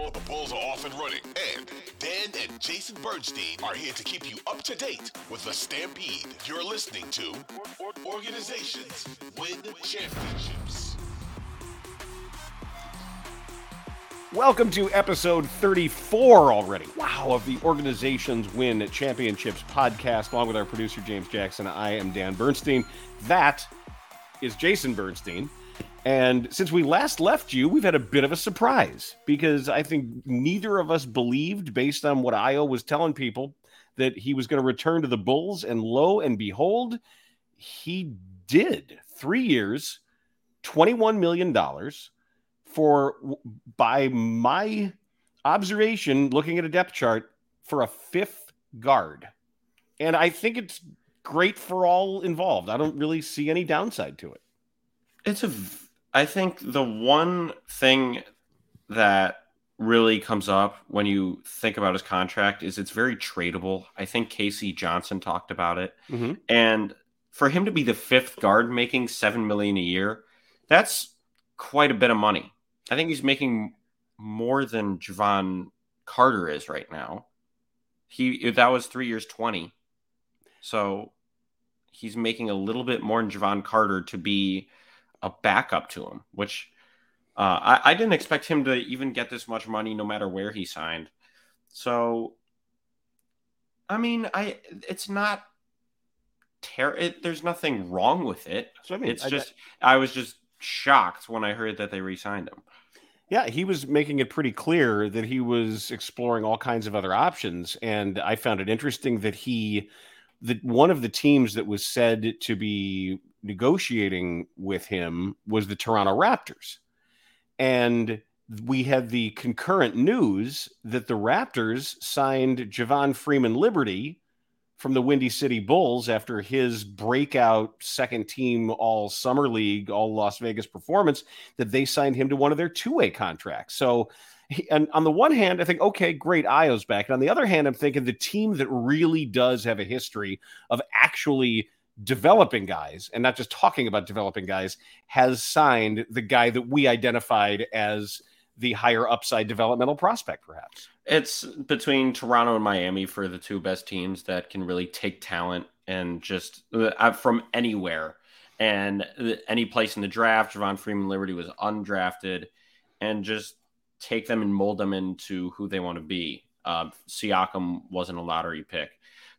The Bulls are off and running, and Dan and Jason Bernstein are here to keep you up to date with the Stampede. You're listening to Organizations Win Championships. Welcome to episode 34 already. Wow, of the Organizations Win Championships podcast, along with our producer, James Jackson. I am Dan Bernstein. That is Jason Bernstein. And since we last left you, we've had a bit of a surprise because I think neither of us believed, based on what Ayo was telling people, that he was going to return to the Bulls. And lo and behold, he did. Three years, $21 million for, by my observation, looking at a depth chart, for a fifth guard. And I think it's great for all involved. I don't really see any downside to it. It's a I think the one thing that really comes up when you think about his contract is it's very tradable. I think Casey Johnson talked about it. Mm-hmm. And for him to be the fifth guard making 7 million a year, that's quite a bit of money. I think he's making more than Jevon Carter is right now. He that was 3 years 20. So he's making a little bit more than Jevon Carter to be a backup to him, which uh, I, I, didn't expect him to even get this much money no matter where he signed. So, I mean, I it's not ter- it, There's nothing wrong with it. So I mean, it's I, just I, I was just shocked when I heard that they re-signed him. Yeah, he was making it pretty clear that he was exploring all kinds of other options, and I found it interesting that he that one of the teams that was said to be negotiating with him was the Toronto Raptors. And we had the concurrent news that the Raptors signed Javon Freeman Liberty from the Windy City Bulls after his breakout second team all summer league, all Las Vegas performance, that they signed him to one of their two way contracts. So, and on the one hand, I think, okay, great, Ayo's back. And on the other hand, I'm thinking the team that really does have a history of actually developing guys and not just talking about developing guys has signed the guy that we identified as the higher upside developmental prospect perhaps. It's between toronto and miami for the two best teams that can really take talent and just uh, from anywhere. And any place in the draft javon freeman liberty was undrafted and just take them and mold them into who they want to be. Uh, siakam wasn't a lottery pick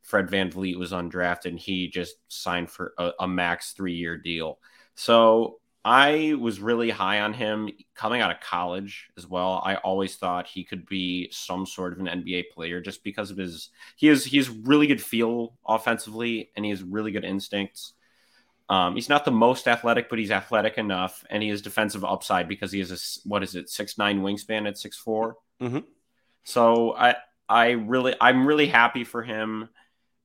Fred VanVleet was undrafted and he just signed for a, a max three year deal. So I was really high on him coming out of college as well. I always thought he could be some sort of an NBA player just because of his he is he's really good feel offensively and he has really good instincts. Um, he's not the most athletic, but he's athletic enough, and he has defensive upside because he has a what is it six nine wingspan at six four. Mm-hmm. So I I really I'm really happy for him.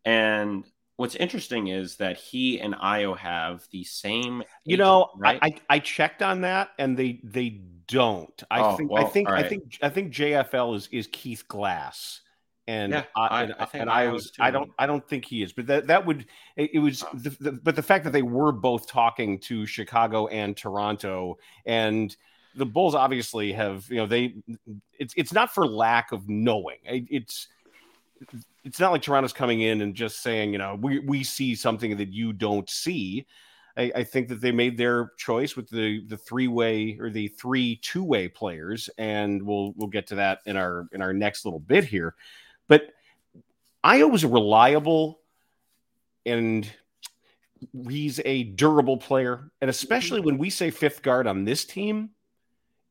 And what's interesting is that he and Ayo have the same. You know, right? I, I, checked on that, and they they don't. I oh, think well, I think right. I think I think JFL is is Keith Glass. And yeah, I, and, I, and I was, I don't, I don't think he is, but that that would, it, it was, oh. the, the, but the fact that they were both talking to Chicago and Toronto, and the Bulls obviously have, you know, they, it's it's not for lack of knowing. It's it's not like Toronto's coming in and just saying, you know, we, we see something that you don't see. I, I think that they made their choice with the the three way or the three two way players, and we'll we'll get to that in our in our next little bit here. But Ayo was a reliable and he's a durable player. And especially when we say fifth guard on this team,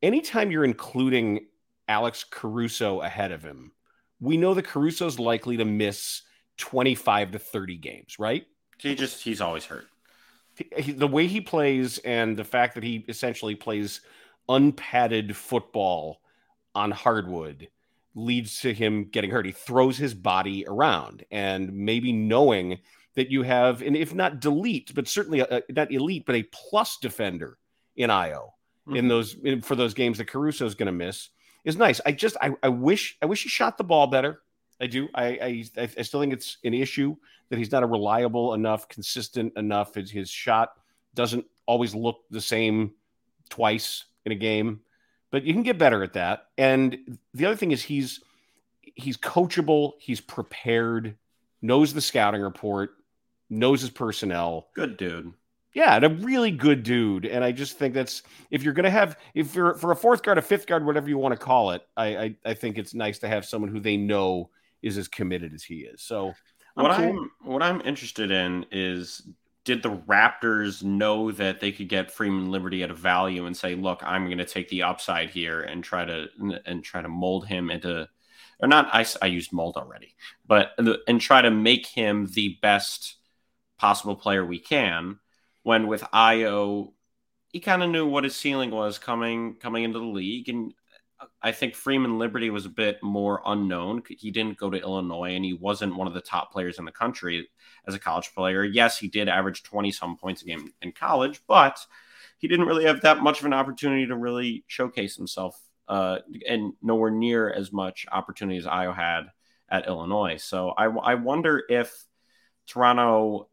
anytime you're including Alex Caruso ahead of him, we know that Caruso's likely to miss 25 to 30 games, right? He just, he's always hurt. The way he plays and the fact that he essentially plays unpadded football on hardwood leads to him getting hurt. He throws his body around and maybe knowing that you have, and if not delete, but certainly a, not elite, but a plus defender in Ayo mm-hmm. in those in, for those games that Caruso is going to miss is nice. I just I, I wish I wish he shot the ball better. I do. I, I I still think it's an issue that he's not a reliable enough, consistent enough. His his shot doesn't always look the same twice in a game. but you can get better at that. And the other thing is he's he's coachable, he's prepared, knows the scouting report, knows his personnel. Good dude. Yeah, and a really good dude. And I just think that's if you're gonna have if you're for a fourth guard, a fifth guard, whatever you want to call it, I I, I think it's nice to have someone who they know is as committed as he is. So I'm what cool. I'm what I'm interested in is did the Raptors know that they could get Freeman Liberty at a value and say, "Look, I'm going to take the upside here and try to and try to mold him into, or not? I, I used mold already, but and try to make him the best possible player we can." When with Ayo, he kind of knew what his ceiling was coming coming into the league, and I think Freeman Liberty was a bit more unknown. He didn't go to Illinois and he wasn't one of the top players in the country as a college player. Yes, he did average 20 some points a game in college, but he didn't really have that much of an opportunity to really showcase himself uh, and nowhere near as much opportunity as Ayo had at Illinois. So I, I wonder if Toronto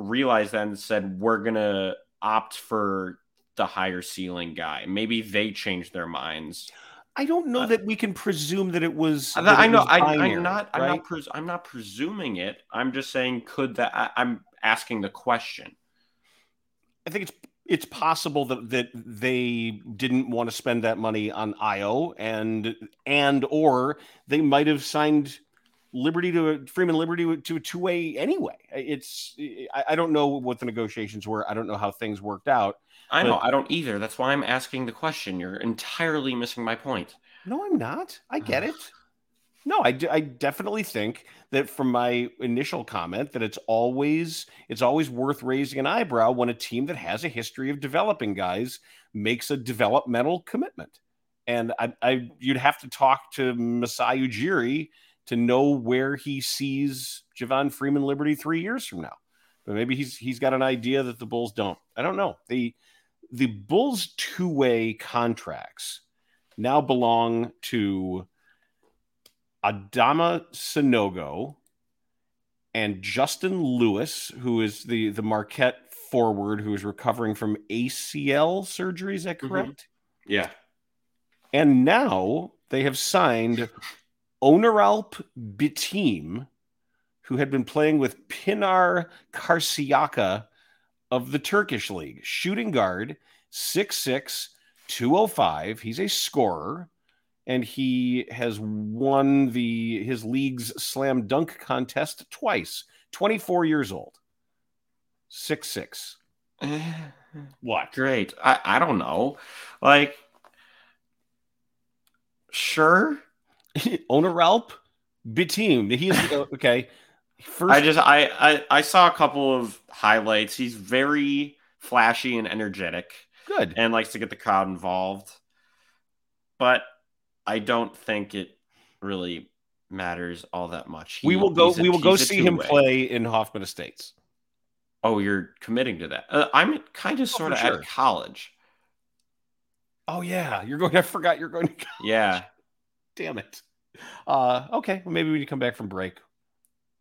realized that and said, we're going to opt for the higher ceiling guy. Maybe they changed their minds. I don't know uh, that we can presume that it was. That I know. I, am not. I'm not. Pres- I'm not presuming it. I'm just saying, could that? I, I'm asking the question. I think it's it's possible that that they didn't want to spend that money on Ayo and and or they might have signed Liberty to a, Freeman Liberty to a two way anyway. It's I, I, don't know what the negotiations were. I don't know how things worked out. I know. I don't either. That's why I'm asking the question. You're entirely missing my point. No, I'm not. I get it. No, I, I definitely think that from my initial comment that it's always it's always worth raising an eyebrow when a team that has a history of developing guys makes a developmental commitment. And I, I you'd have to talk to Masai Ujiri to know where he sees Javon Freeman Liberty three years from now. But maybe he's he's got an idea that the Bulls don't. I don't know. The the Bulls two way contracts now belong to Adama Sanogo and Justin Lewis, who is the the Marquette forward who is recovering from ACL surgery. Is that mm-hmm. correct? Mm-hmm. Yeah. And now they have signed Onuralp Bitim, who had been playing with Pinar Karşıyaka of the Turkish league, shooting guard, 6'6, 205. He's a scorer, and he has won the his league's slam dunk contest twice. 24 years old. 6'6. what? Great. I, I don't know. Like, sure Onuralp Bitim. He's okay. First, I just I, I I saw a couple of highlights. He's very flashy and energetic. Good. And likes to get the crowd involved. But I don't think it really matters all that much. He, we will go a, we will go see him play in Hoffman Estates. Oh, you're committing to that. Uh, I'm kind of sort oh, of sure. at college. Oh yeah, you're going I forgot you're going to college. Yeah. Damn it. Uh, okay, well, maybe when you come back from break,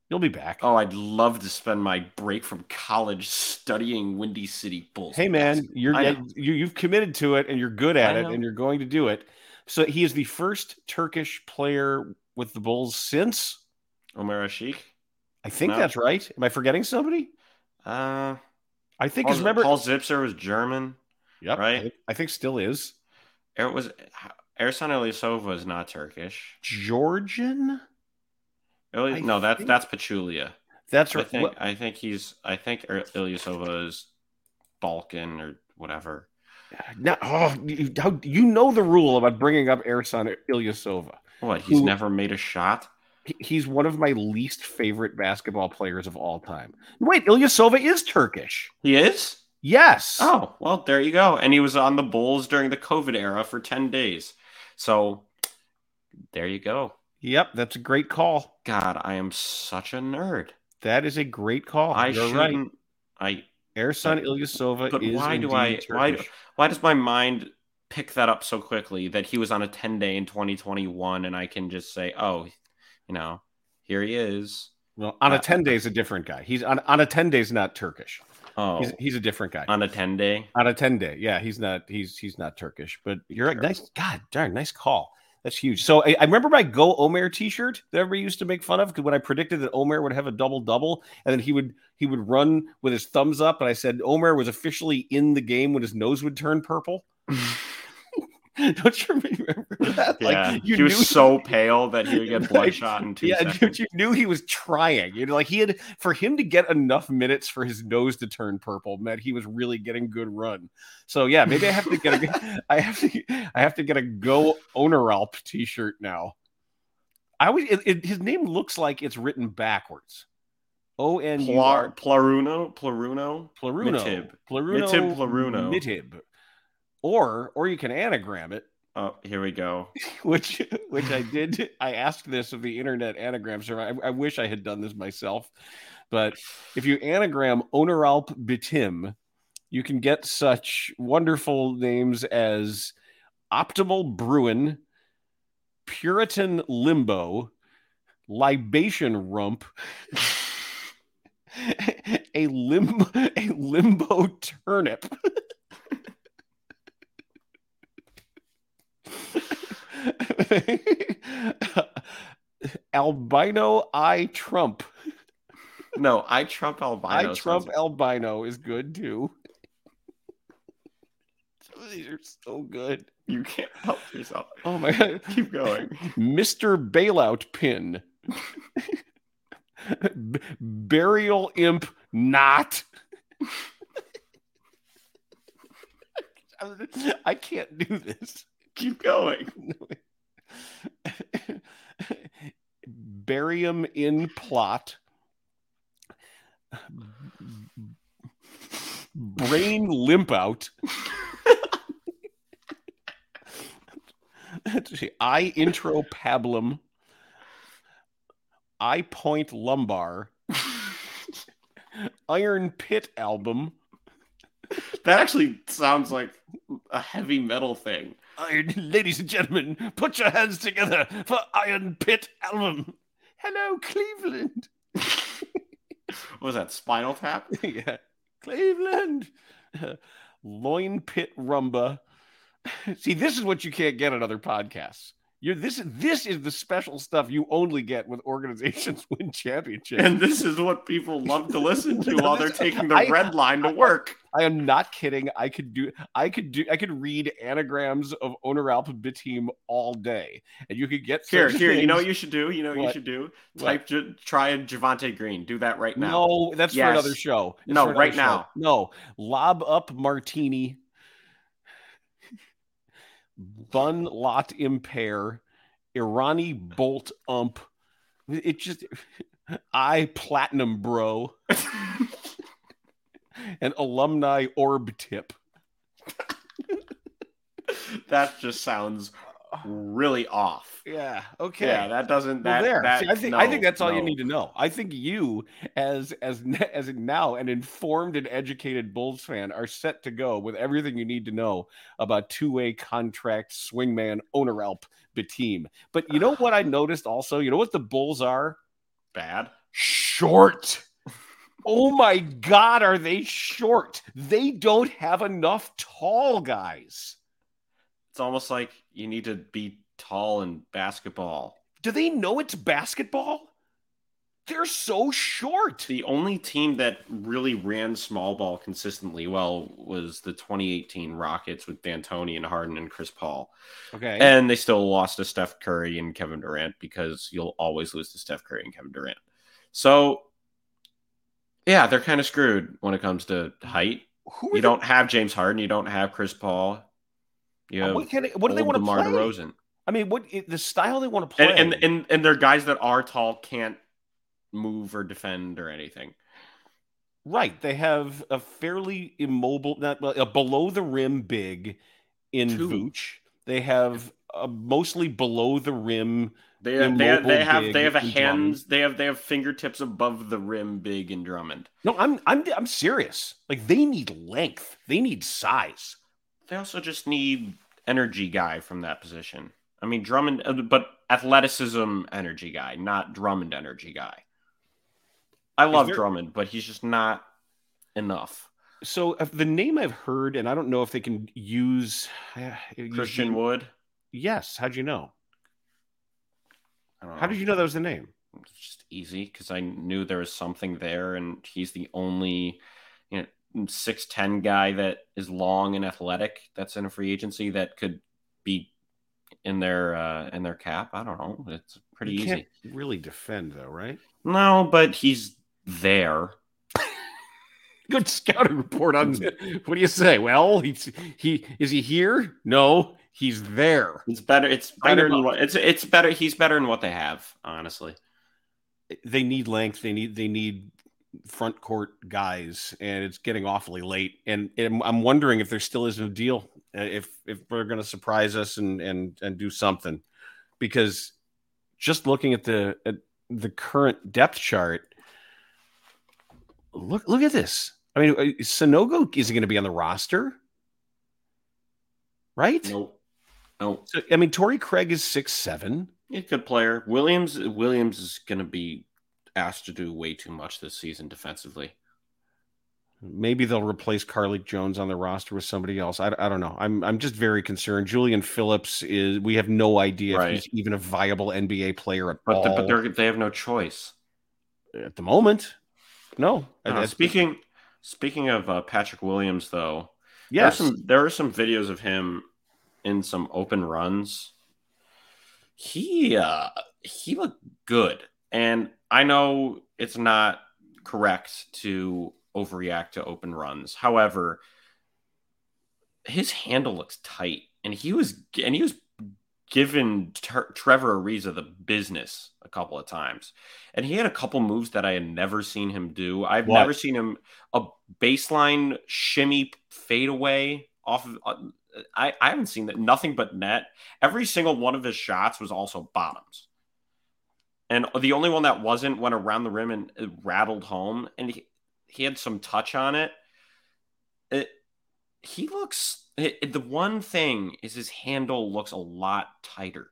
you'll be back. Oh, I'd love to spend my break from college studying Windy City Bulls. Hey, man, you're you, you've committed to it and you're good at it, and you're going to do it. So he is the first Turkish player with the Bulls since Omer Asik. I think no. that's right. Am I forgetting somebody? Uh, I think Paul, remember Paul Zipser was German. Yep, right. I, I think still is. It was Ersan Ilyasova is not Turkish. Georgian? Ili- no, that's that's Pachulia. That's right. I think, I think he's. I think er, Ilyasova is Balkan or whatever. Now, oh, you, how, you know the rule about bringing up Ersan Ilyasova. What? He's who, never made a shot. He's one of my least favorite basketball players of all time. Wait, Ilyasova is Turkish. He is. Yes. Oh well, there you go. And he was on the Bulls during the COVID era for ten days. So there you go. Yep, that's a great call. God, I am such a nerd. That is a great call. I You're shouldn't. Right. I Ersan Ilyasova but why do I Turkish. why why does my mind pick that up so quickly that he was on a 10 day in 2021 and I can just say, "Oh, you know, here he is." Well, on a uh, 10 day is a different guy. He's on on a 10 day is not Turkish. Oh, he's, he's a different guy on a ten day. On a ten day, yeah, he's not. He's he's not Turkish, but you're sure. nice. God darn, nice call. That's huge. So I, I, remember my Go Omer T-shirt that everybody used to make fun of because when I predicted that Omer would have a double double, and then he would he would run with his thumbs up, and I said Omer was officially in the game when his nose would turn purple. Don't you remember that? Yeah, like, you he was so pale that he would get bloodshot in two yeah, seconds. you knew he was trying. You know, like he had for him to get enough minutes for his nose to turn purple meant he was really getting good run. So yeah, maybe I have to get a I have to I have to get a Go Onuralp t-shirt now. I always it, it, his name looks like it's written backwards. O N U R Plaruno Plaruno Plaruno Mitib Plaruno Mitib Plaruno Mitib or or you can anagram it. Oh, here we go. which which I did. I asked this of the internet anagram server. I, I wish I had done this myself, but if you anagram Onuralp Bitim, you can get such wonderful names as Optimal Bruin, Puritan Limbo, Libation Rump. a limbo a limbo turnip albino I Trump. No, I Trump albino. I Trump sounds... albino is good too. These are so good. You can't help yourself. Oh my god. Keep going. Mr. Bailout Pin. B- burial imp not. I can't do this. Keep going. Barium in plot. Brain limp out. I intro pablum. I point lumbar. Iron Pit album. That actually sounds like a heavy metal thing. Iron, ladies and gentlemen, put your hands together for Iron Pit album. Hello, Cleveland. what was that? Spinal Tap? yeah, Cleveland. loin Pit Rumba. See, this is what you can't get on other podcasts. You're this this is the special stuff you only get with organizations win championships. And this is what people love to listen to while they're taking the I, red line to work. I, am not kidding. I could do I could do I could read anagrams of Onuralp Bitim all day. And you could get here, here, things. you know what you should do? You know what, what? you should do? Type J- try Javonte Green. Do that right now. No, that's yes. for another show. That's no, right show. now. No. Lob up martini Bun Lot Impair, Irani Bolt Ump. It just I Platinum Bro. and alumni orb tip. that just sounds really off. Yeah. Okay. Yeah, that doesn't. That, well, there. That, See, I think no, I think that's all no. you need to know. I think you, as as as now an informed and educated Bulls fan, are set to go with everything you need to know about two way contract swingman Onuralp Bitim. But you know what I noticed also? You know what the Bulls are? Bad. Short. Oh my God, are they short? They don't have enough tall guys. It's almost like you need to be tall in basketball. Do they know it's basketball? They're so short. The only team that really ran small ball consistently well was the 2018 Rockets with D'Antoni and Harden and Chris Paul. Okay. And they still lost to Steph Curry and Kevin Durant because you'll always lose to Steph Curry and Kevin Durant. So, yeah, they're kind of screwed when it comes to height. Who you don't have James Harden. You don't have Chris Paul. Uh, what, they, what do they want to play? DeRozan. I mean, what the style they want to play, and, and and and they're guys that are tall, can't move or defend or anything. Right, they have a fairly immobile, not a below the rim big in Two. Vooch. They have a mostly below the rim. They have, they have, they have, they have a hands. They have they have fingertips above the rim big in Drummond. No, I'm I'm I'm serious. Like they need length. They need size. They also just need energy guy from that position. I mean Drummond, uh, but athleticism energy guy, not Drummond energy guy. I love there... Drummond, but he's just not enough. So uh, the name I've heard, and I don't know if they can use uh, Christian Wood. Yes. How'd you know? How did you know that was the name? It's just easy because I knew there was something there, and he's the only you know six ten guy that is long and athletic that's in a free agency that could be in their uh in their cap. I don't know. It's pretty you easy. really defend though, right? No, but he's there. Good scouting report on what do you say? Well, he's he is he here? No, he's there. It's better. It's better than what it's it's better. He's better than what they have, honestly. They need length. They need they need front court guys, and it's getting awfully late. And, and I'm wondering if there still is a deal. Uh, if if they're going to surprise us and and and do something, because just looking at the at the current depth chart, look look at this. I mean, uh, Sanogo isn't going to be on the roster, right? Nope. No. So, I mean, Torrey Craig is six seven. He's a good player. Williams Williams is going to be asked to do way too much this season defensively. Maybe they'll replace Carlik Jones on the roster with somebody else. I, I don't know. I'm I'm just very concerned. Julian Phillips is. We have no idea right. if he's even a viable NBA player at but all. The, but they they have no choice at the moment. No. no speaking speaking of uh, Patrick Williams, though, yes, there are, some, there are some videos of him in some open runs. He uh, he looked good, and I know it's not correct to overreact to open runs. However, his handle looks tight, and he was and he was given Ter- Trevor Ariza the business a couple of times, and he had a couple moves that I had never seen him do. I've what? never seen him a baseline shimmy fadeaway off of. Uh, I, I haven't seen that. Nothing but net. Every single one of his shots was also bottoms. And the only one that wasn't went around the rim and rattled home. And he, he had some touch on it. it he looks it, the one thing is his handle looks a lot tighter.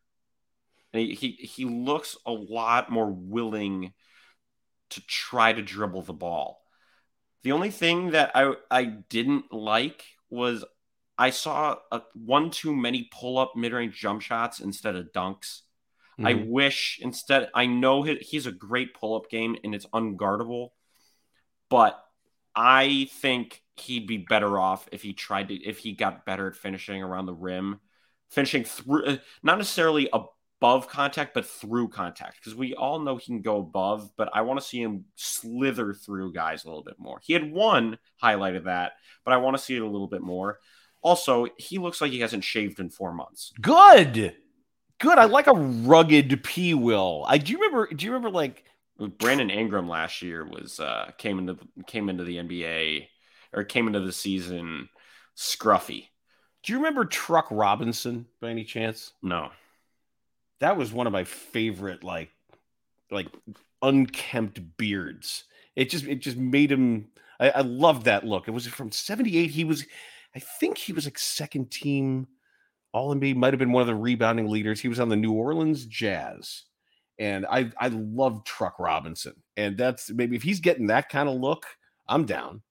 He, he he looks a lot more willing to try to dribble the ball. The only thing that I I didn't like was I saw a, one too many pull up mid range jump shots instead of dunks. Mm-hmm. I wish instead I know he's a great pull up game and it's unguardable, but I think he'd be better off if he tried to if he got better at finishing around the rim, finishing through uh, not necessarily above contact but through contact because we all know he can go above, but I want to see him slither through guys a little bit more. He had one highlight of that, but I want to see it a little bit more. Also, he looks like he hasn't shaved in four months. Good, good. I like a rugged P. Will. I do you remember? Do you remember like Brandon Ingram last year was uh, came into came into the NBA or came into the season scruffy. Do you remember Truck Robinson by any chance? No. That was one of my favorite like like unkempt beards. It just it just made him I, I loved that look. It was from 78. He was I think he was like second team All NBA, might have been one of the rebounding leaders. He was on the New Orleans Jazz. And I I love Truck Robinson. And that's maybe if he's getting that kind of look, I'm down.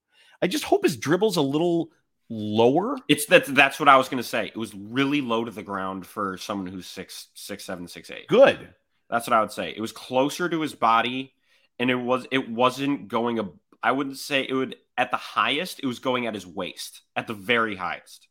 I just hope his dribble's a little lower. It's that that's what I was gonna say. It was really low to the ground for someone who's six, six, seven, six, eight. Good. That's what I would say. It was closer to his body, and it was it wasn't going a I wouldn't say it would at the highest, it was going at his waist, at the very highest.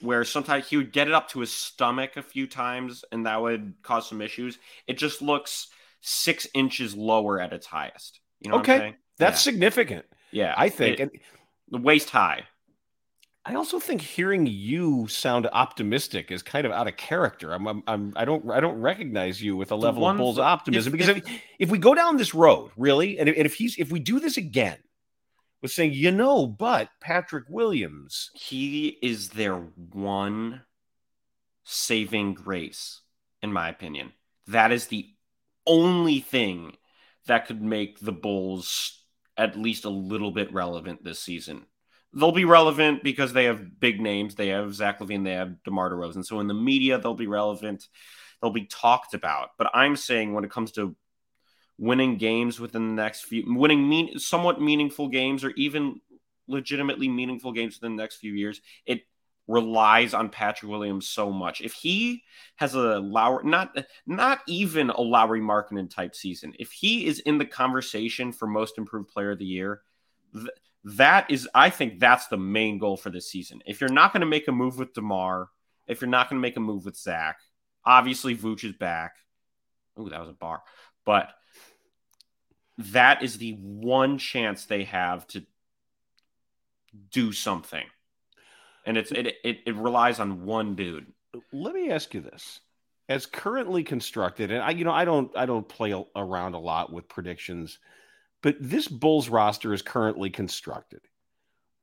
Where sometimes he would get it up to his stomach a few times, and that would cause some issues. It just looks six inches lower at its highest. You know okay. That's yeah. significant. Yeah. I think. It, and the waist high. I also think hearing you sound optimistic is kind of out of character. I'm, I'm, I'm I don't, I don't recognize you with a level of Bulls optimism if, because if, if, we go down this road, really, and if, and if he's, if we do this again, with saying, you know, but Patrick Williams, he is their one saving grace, in my opinion. That is the only thing that could make the Bulls at least a little bit relevant this season. They'll be relevant because they have big names. They have Zach LaVine, they have DeMar DeRozan. So in the media, they'll be relevant. They'll be talked about. But I'm saying when it comes to winning games within the next few, winning mean, somewhat meaningful games, or even legitimately meaningful games within the next few years, it relies on Patrick Williams so much. If he has a Lauri, not not even a Lauri Markkanen type season, if he is in the conversation for most improved player of the year, th- that is, I think that's the main goal for this season. If you're not going to make a move with Demar, if you're not going to make a move with Zach, obviously Vooch is back. Oh, that was a bar, but that is the one chance they have to do something and it's it, it it relies on one dude. Let me ask you this: as currently constructed, and I you know I don't I don't play around a lot with predictions, but this Bulls roster is currently constructed.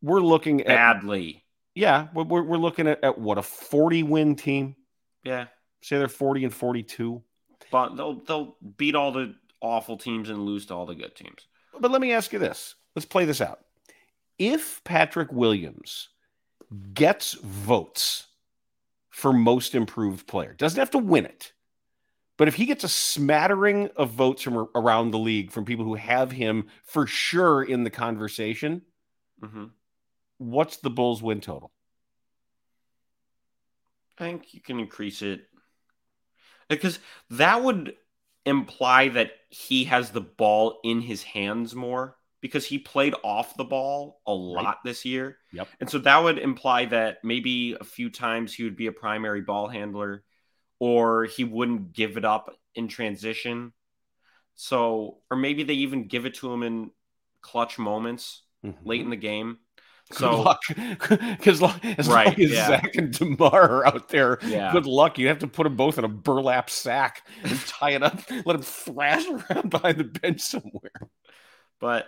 We're looking at badly. Yeah, we're we're looking at, at what a forty win team. Yeah, say they're forty and forty two. But they'll they'll beat all the awful teams and lose to all the good teams. But let me ask you this: Let's play this out. If Patrick Williams gets votes for most improved player. Doesn't have to win it. But if he gets a smattering of votes from around the league from people who have him for sure in the conversation, mm-hmm. what's the Bulls win total? I think you can increase it because that would imply that he has the ball in his hands more because he played off the ball a lot right. this year. Yep. And so that would imply that maybe a few times he would be a primary ball handler or he wouldn't give it up in transition. So, or maybe they even give it to him in clutch moments mm-hmm. late in the game. So, because as right, long as yeah. Zach and Demar are out there, yeah. good luck. You have to put them both in a burlap sack and tie it up, let them thrash around behind the bench somewhere. But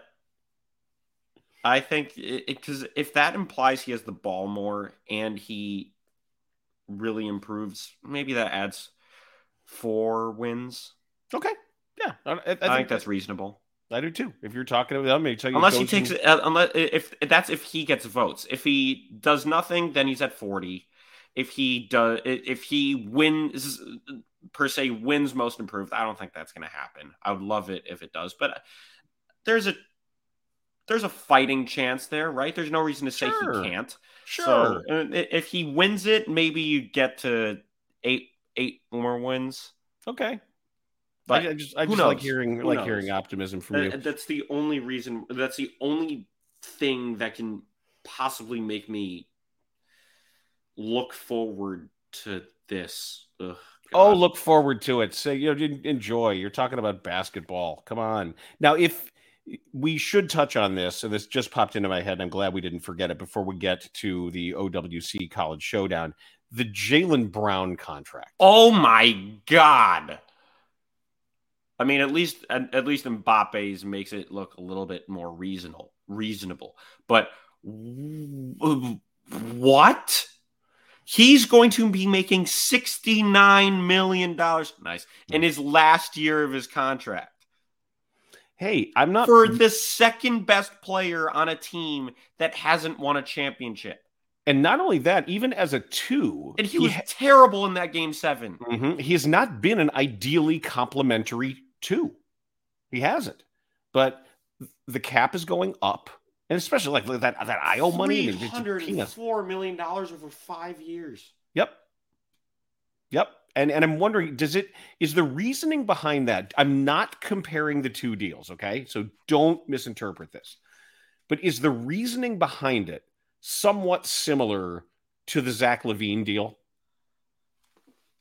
I think because if that implies he has the ball more and he really improves, maybe that adds four wins. Okay, yeah, I, I, think, I think, that's reasonable. I do too. If you're talking about them, unless he takes, uh, unless if that's if he gets votes. If he does nothing, then he's at forty. If he does, if he wins per se, wins most improved. I don't think that's going to happen. I would love it if it does, but there's a there's a fighting chance there, right? There's no reason to say sure. he can't. Sure. So uh, if he wins it, maybe you get to eight eight more wins. Okay. But I, just I just like hearing who like knows? hearing optimism from that, you. That's the only reason. That's the only thing that can possibly make me look forward to this. Ugh, oh, look forward to it. Say you know, enjoy. You're talking about basketball. Come on. Now, if we should touch on this. So this just popped into my head. And I'm glad we didn't forget it before we get to the OWC College Showdown. The Jaylen Brown contract. Oh my god! I mean, at least at, at least Mbappe's makes it look a little bit more reasonable. Reasonable, but what? He's going to be making $69 million. Nice. In his last year of his contract. Hey, I'm not for the second best player on a team that hasn't won a championship. And not only that, even as a two, and he, he was ha- terrible in that game 7 mm-hmm. He has not been an ideally complementary two. He hasn't. But the cap is going up, and especially like that that IO money, hundred four million dollars over five years. Yep. Yep and and I'm wondering, does it is the reasoning behind that? I'm not comparing the two deals, okay? So don't misinterpret this. But is the reasoning behind it somewhat similar to the Zach LaVine deal,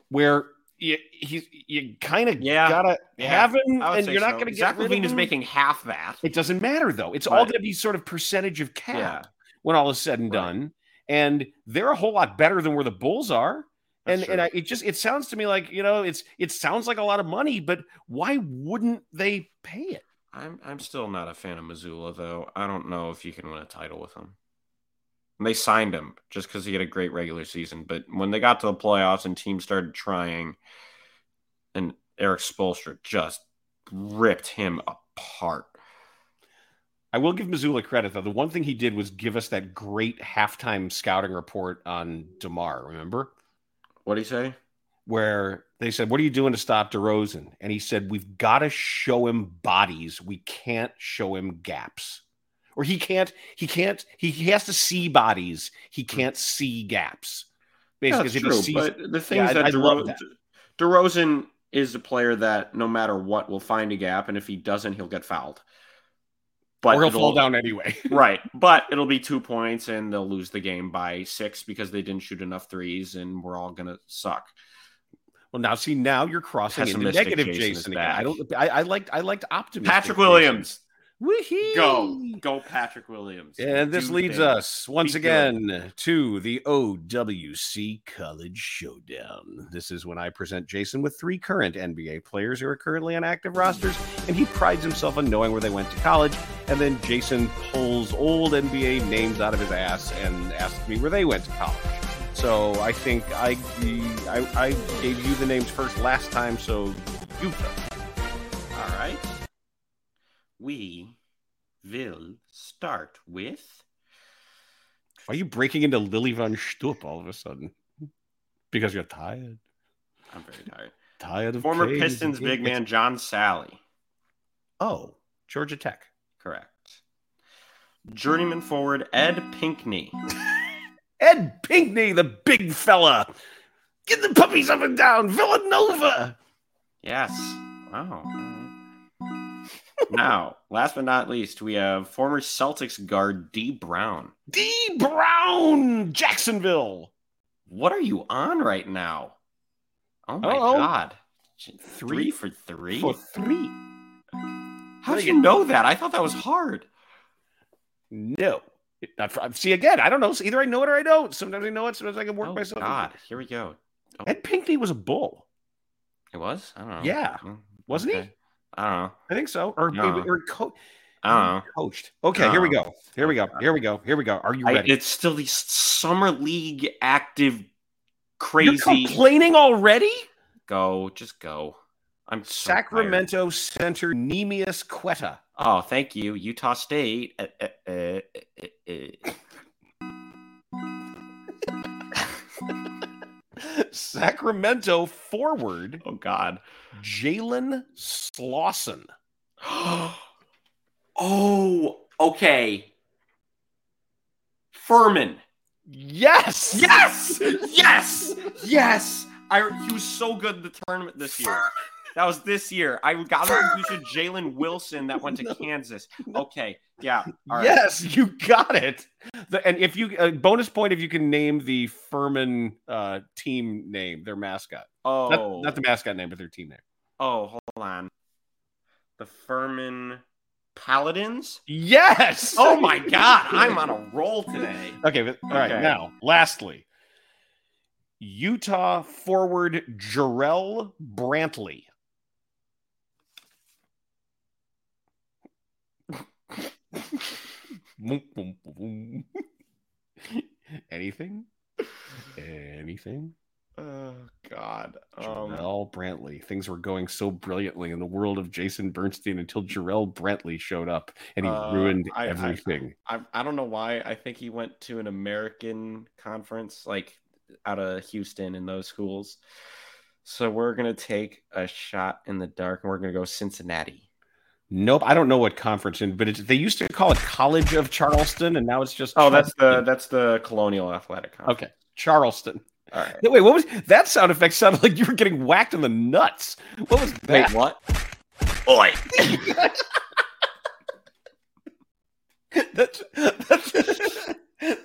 where you you, you kind of yeah, gotta yeah, have him, and you're not so. going to get Zach LaVine is making half that. It doesn't matter though; it's but, all to be sort of percentage of cap yeah. when all is said and right. done. And they're a whole lot better than where the Bulls are and and I, it just it sounds to me like you know it's it sounds like a lot of money, but why wouldn't they pay it? I'm I'm still not a fan of Mazzulla though. I don't know if you can win a title with him. And they signed him just because he had a great regular season, but when they got to the playoffs and teams started trying, and Erik Spoelstra just ripped him apart. I will give Mazzulla credit though. The one thing he did was give us that great halftime scouting report on Demar. Remember? What did he say? Where they said, What are you doing to stop DeRozan? And he said, We've got to show him bodies. We can't show him gaps. Or he can't he can't he, he has to see bodies he hmm. can't see gaps basically yeah, true, sees, but the thing yeah, is that, I, DeRozan, that DeRozan is a player that no matter what will find a gap and if he doesn't he'll get fouled but or he'll fall down anyway right but it'll be two points and they'll lose the game by six because they didn't shoot enough threes and we're all gonna suck well, now see, now you're crossing into negative Jason. I don't. I, I liked. I liked optimism. Patrick Williams. Wee-hee. Go, go, Patrick Williams. And this Do leads us once Be again good. to the OWC College Showdown. This is when I present Jason with three current NBA players who are currently on active rosters, and he prides himself on knowing where they went to college. And then Jason pulls old NBA names out of his ass and asks me where they went to college. So I think I, I, I gave you the names first last time, so you go. We will start with. Why are you breaking into Lily von Shtupp all of a sudden? Because you're tired. I'm very tired. Tired of former Pistons big man John Salley. Oh, Georgia Tech. Correct. Journeyman forward Ed Pinckney. Ed Pinckney, the big fella. Get the puppies up and down. Villanova. Yes. Wow. Now, last but not least, we have former Celtics guard Dee Brown. Dee Brown, Jacksonville. What are you on right now? Oh my Uh-oh. god. Three, three for three? For three. How did you know that? I thought that was hard. No. Not see again. I don't know. Either I know it or I don't. Sometimes I know it. Sometimes I can work oh, myself. God, here we go. Oh. Ed Pinckney was a bull. It was. I don't know. Yeah, wasn't okay. he? I don't know. I think so. Or no. or co- I don't know. Coached. Okay, here we go. Here we go. Here we go. Here we go. Are you ready? I, it's still the summer league active crazy. You're complaining already? Go, just go. I'm so Sacramento tired. center Neemias Queta. Oh, thank you, Utah State. Uh, uh, uh, Sacramento forward. Oh God, Jalen Slawson. oh, okay. Furman. Yes. Yes. Yes. Yes. I, he was so good in the tournament this year. That was this year. I got the confusion. Jalen Wilson that went to no. Kansas. Okay, yeah. Yes, you got it. The, and if you uh, bonus point if you can name the Furman uh, team name, their mascot. Oh, not, not the mascot name, but their team name. Oh, hold on. The Furman Paladins? Yes. Oh my god, I'm on a roll today. Okay, but, all okay. right. Now, lastly, Utah forward Jarrell Brantley. Anything? Anything? Oh God. Jarrell um, Brantley. Things were going so brilliantly in the world of Jason Bernstein until Jarrell Brantley showed up and he uh, ruined I, everything. I, I, I don't know why. I think he went to an American conference, like out of Houston in those schools. So we're gonna take a shot in the dark and we're gonna go Cincinnati. Nope, I don't know what conference in, but they used to call it College of Charleston, and now it's just. Oh, Charleston. that's the that's the Colonial Athletic Conference. Okay, Charleston. All right. Wait, what was that sound effect? Sounded like you were getting whacked in the nuts. What was that? Wait, what? Oi! that's that's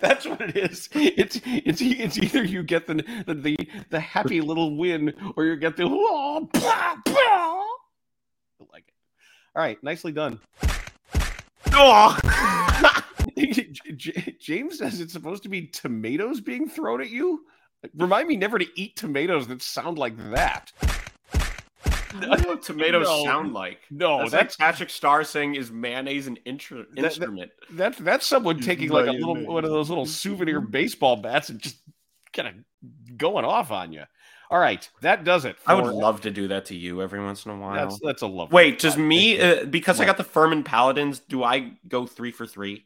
that's what it is. It's it's it's either you get the the the, happy little win or you get the oh, blah, blah. I like it. All right, nicely done. Oh. James says it's supposed to be tomatoes being thrown at you. Remind me never to eat tomatoes that sound like that. What do tomatoes no, sound like? No, that's, that's like Patrick Star saying is mayonnaise an intru- that, instrument. That, that's that's someone taking like a little one of those little souvenir baseball bats and just kind of going off on you. All right, that does it. For... I would love to do that to you every once in a while. That's that's a love. Wait, does me uh, because what? I got the Furman Paladins? Do I go three for three?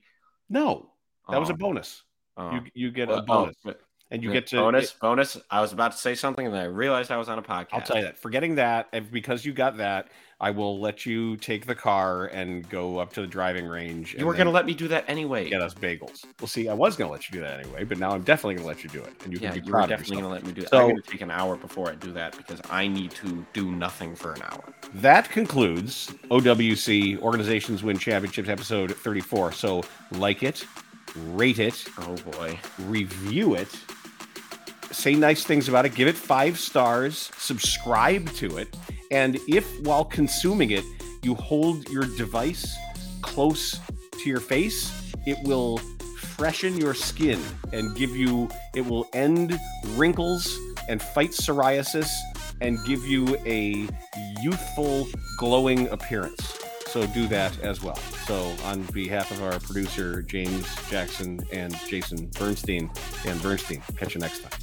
No, that oh. was a oh. bonus. Oh. You you get a oh, bonus. Oh. And you get to bonus. It, bonus. I was about to say something, and then I realized I was on a podcast. I'll tell you that. Forgetting that, and because you got that, I will let you take the car and go up to the driving range. You were going to let me do that anyway. Get us bagels. Well, see, I was going to let you do that anyway, but now I'm definitely going to let you do it, and you yeah, can be you proud were definitely going to let me do it. So, I'm going to take an hour before I do that because I need to do nothing for an hour. That concludes OWC Organizations Win Championships episode 34. So like it, rate it. Oh boy, review it say nice things about it, give it five stars, subscribe to it, and if while consuming it, you hold your device close to your face, it will freshen your skin and give you, it will end wrinkles and fight psoriasis and give you a youthful, glowing appearance. So do that as well. So, on behalf of our producer, James Jackson and Jason Bernstein, and Bernstein, catch you next time.